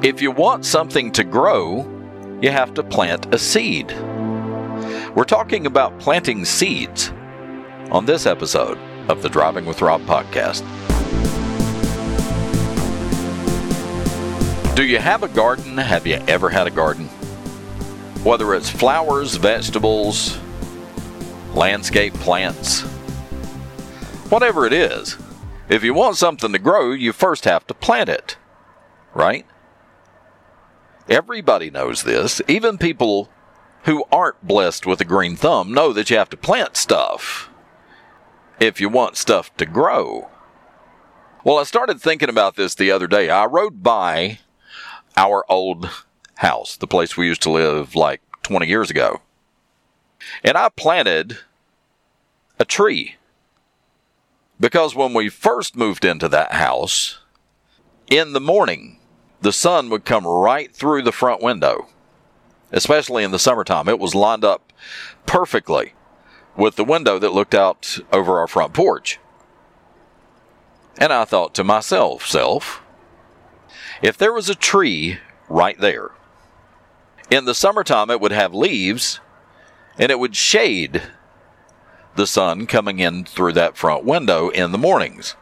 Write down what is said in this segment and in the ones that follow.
If you want something to grow, you have to plant a seed. We're talking about planting seeds on this episode of the Driving with Rob podcast. Do you have a garden? Have you ever had a garden? Whether it's flowers, vegetables, landscape plants, whatever it is, if you want something to grow, you first have to plant it, right? Everybody knows this. Even people who aren't blessed with a green thumb know that you have to plant stuff if you want stuff to grow. Well, I started thinking about this the other day. I rode by our old house, the place we used to live like 20 years ago. And I planted a tree. Because when we first moved into that house, in the morning, the sun would come right through the front window, especially in the summertime. It was lined up perfectly with the window that looked out over our front porch. And I thought to myself, self, if there was a tree right there, in the summertime it would have leaves and it would shade the sun coming in through that front window in the mornings.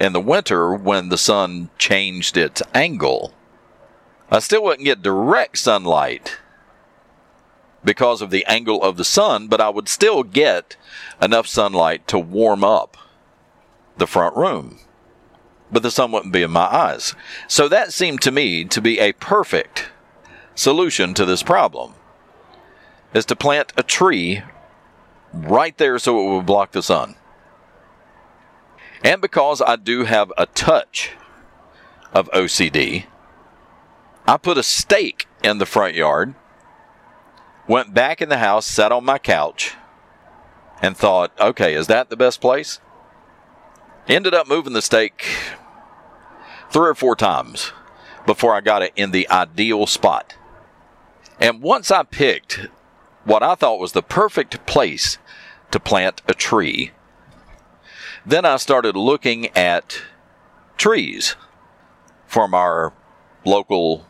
In the winter, when the sun changed its angle, I still wouldn't get direct sunlight because of the angle of the sun, but I would still get enough sunlight to warm up the front room. But the sun wouldn't be in my eyes. So that seemed to me to be a perfect solution to this problem is to plant a tree right there so it would block the sun. And because I do have a touch of OCD, I put a stake in the front yard went back in the house, sat on my couch, and thought, okay, is that the best place? Ended up moving the stake three or four times before I got it in the ideal spot. And once I picked what I thought was the perfect place to plant a tree, then I started looking at trees from our local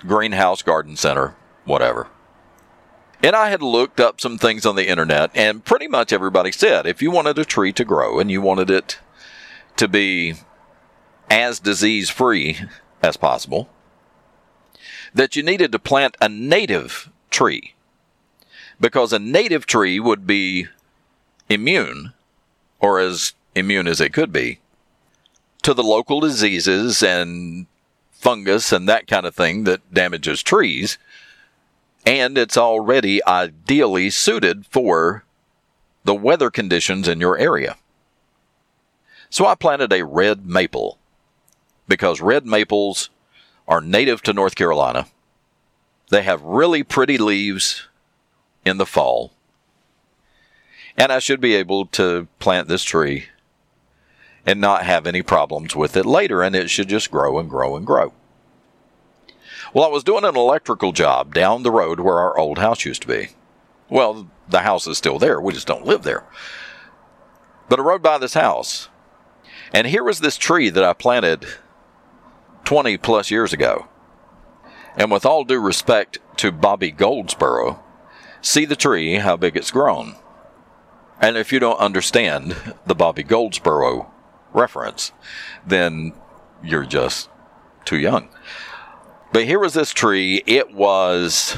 greenhouse garden center, whatever. And I had looked up some things on the internet, and pretty much everybody said if you wanted a tree to grow and you wanted it to be as disease free as possible, that you needed to plant a native tree. Because a native tree would be immune, or as immune as it could be, to the local diseases and fungus and that kind of thing that damages trees and it's already ideally suited for the weather conditions in your area. So I planted a red maple because red maples are native to North Carolina. They have really pretty leaves in the fall. And I should be able to plant this tree and not have any problems with it later, and it should just grow and grow and grow. Well, I was doing an electrical job down the road where our old house used to be. Well, the house is still there. We just don't live there. But I rode by this house, and here was this tree that I planted 20 plus years ago. And with all due respect to Bobby Goldsboro, see the tree, how big it's grown. And if you don't understand the Bobby Goldsboro reference, then you're just too young. But here was this tree. It was,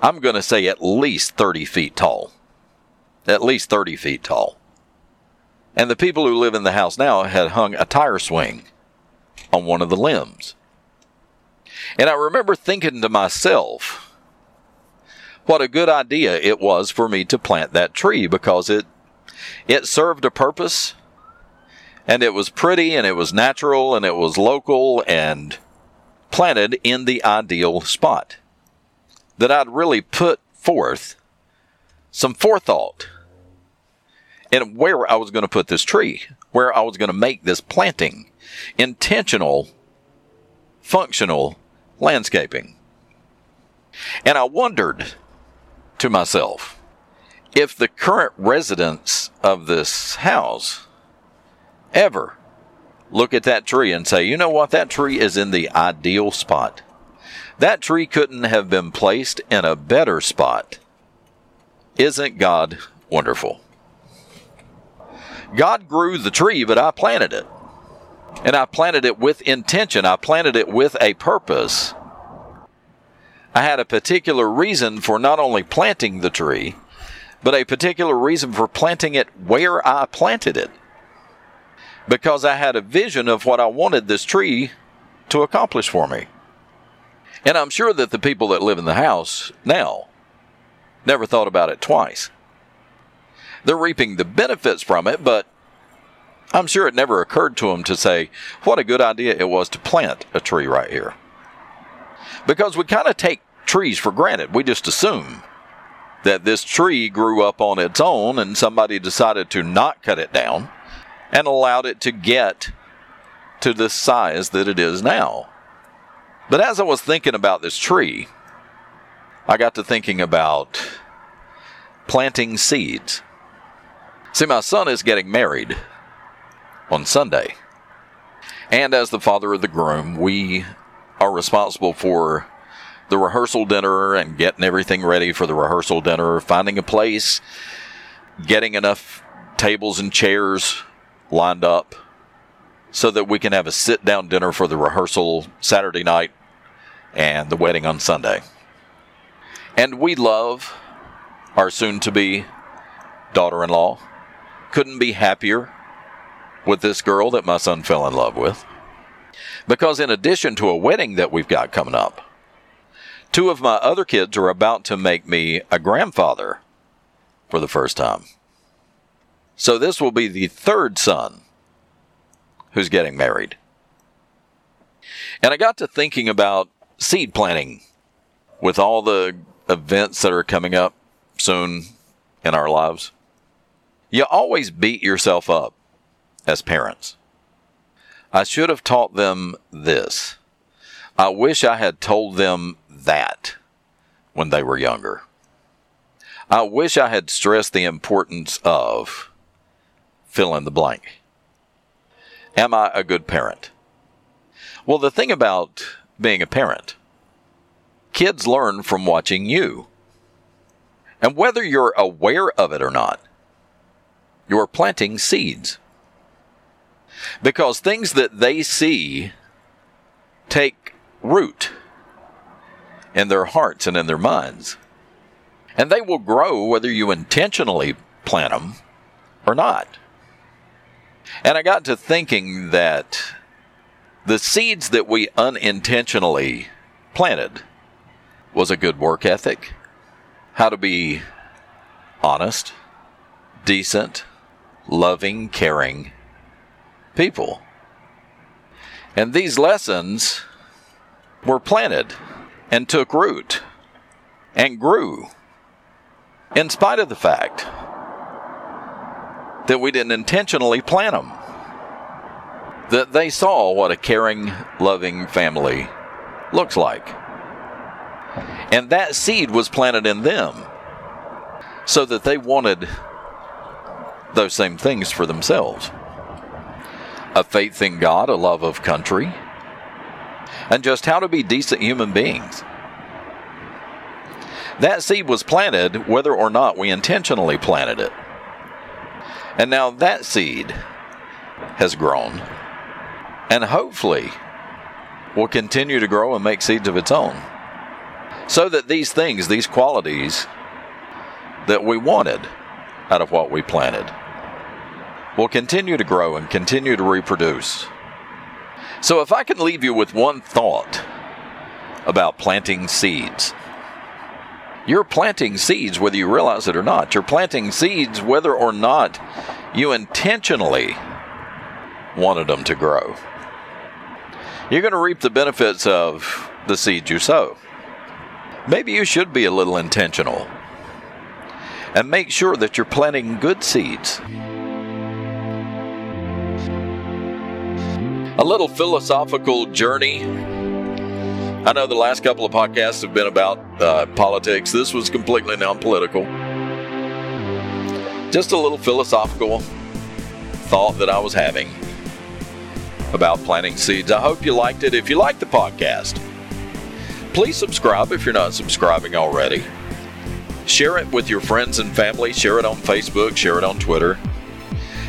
I'm going to say, at least 30 feet tall. At least 30 feet tall. And the people who live in the house now had hung a tire swing on one of the limbs. And I remember thinking to myself, what a good idea it was for me to plant that tree because it it served a purpose and it was pretty and it was natural and it was local and planted in the ideal spot. That I'd really put forth some forethought in where I was going to put this tree, where I was going to make this planting. Intentional, functional landscaping. And I wondered to myself if the current residents of this house ever look at that tree and say, you know what? That tree is in the ideal spot. That tree couldn't have been placed in a better spot. Isn't God wonderful? God grew the tree, but I planted it. And I planted it with intention. I planted it with a purpose. I had a particular reason for not only planting the tree, but a particular reason for planting it where I planted it. Because I had a vision of what I wanted this tree to accomplish for me. And I'm sure that the people that live in the house now never thought about it twice. They're reaping the benefits from it, but I'm sure it never occurred to them to say, what a good idea it was to plant a tree right here. Because we kind of take trees for granted. We just assume that this tree grew up on its own and somebody decided to not cut it down and allowed it to get to the size that it is now. But as I was thinking about this tree, I got to thinking about planting seeds. See, my son is getting married on Sunday. And as the father of the groom, we are responsible for the rehearsal dinner and getting everything ready for the rehearsal dinner, finding a place, getting enough tables and chairs lined up so that we can have a sit down dinner for the rehearsal Saturday night and the wedding on Sunday. And we love our soon to be daughter in law. Couldn't be happier with this girl that my son fell in love with. Because in addition to a wedding that we've got coming up, Two of my other kids are about to make me a grandfather for the first time. So this will be the third son who's getting married. And I got to thinking about seed planting with all the events that are coming up soon in our lives. You always beat yourself up as parents. I should have taught them this. I wish I had told them that when they were younger. I wish I had stressed the importance of fill in the blank. Am I a good parent? Well, the thing about being a parent, kids learn from watching you. And whether you're aware of it or not, you're planting seeds. Because things that they see take root in their hearts and in their minds. And they will grow whether you intentionally plant them or not. And I got to thinking that the seeds that we unintentionally planted was a good work ethic, how to be honest, decent, loving, caring people. And these lessons were planted and took root and grew in spite of the fact that we didn't intentionally plant them. That they saw what a caring, loving family looks like. And that seed was planted in them so that they wanted those same things for themselves a faith in God, a love of country, and just how to be decent human beings. That seed was planted whether or not we intentionally planted it. And now that seed has grown and hopefully will continue to grow and make seeds of its own. So that these things, these qualities that we wanted out of what we planted, will continue to grow and continue to reproduce so, if I can leave you with one thought about planting seeds, you're planting seeds whether you realize it or not. You're planting seeds whether or not you intentionally wanted them to grow. You're going to reap the benefits of the seeds you sow. Maybe you should be a little intentional and make sure that you're planting good seeds. A little philosophical journey. I know the last couple of podcasts have been about uh, politics. This was completely non political. Just a little philosophical thought that I was having. about planting seeds. I hope you liked it. If you like the podcast, please subscribe if you're not subscribing already. Share it with your friends and family. Share it on Facebook. Share it on Twitter.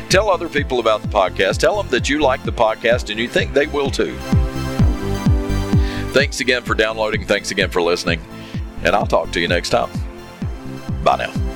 Tell other people about the podcast. Tell them that you like the podcast and you think they will too. Thanks again for downloading. Thanks again for listening. And I'll talk to you next time. Bye now.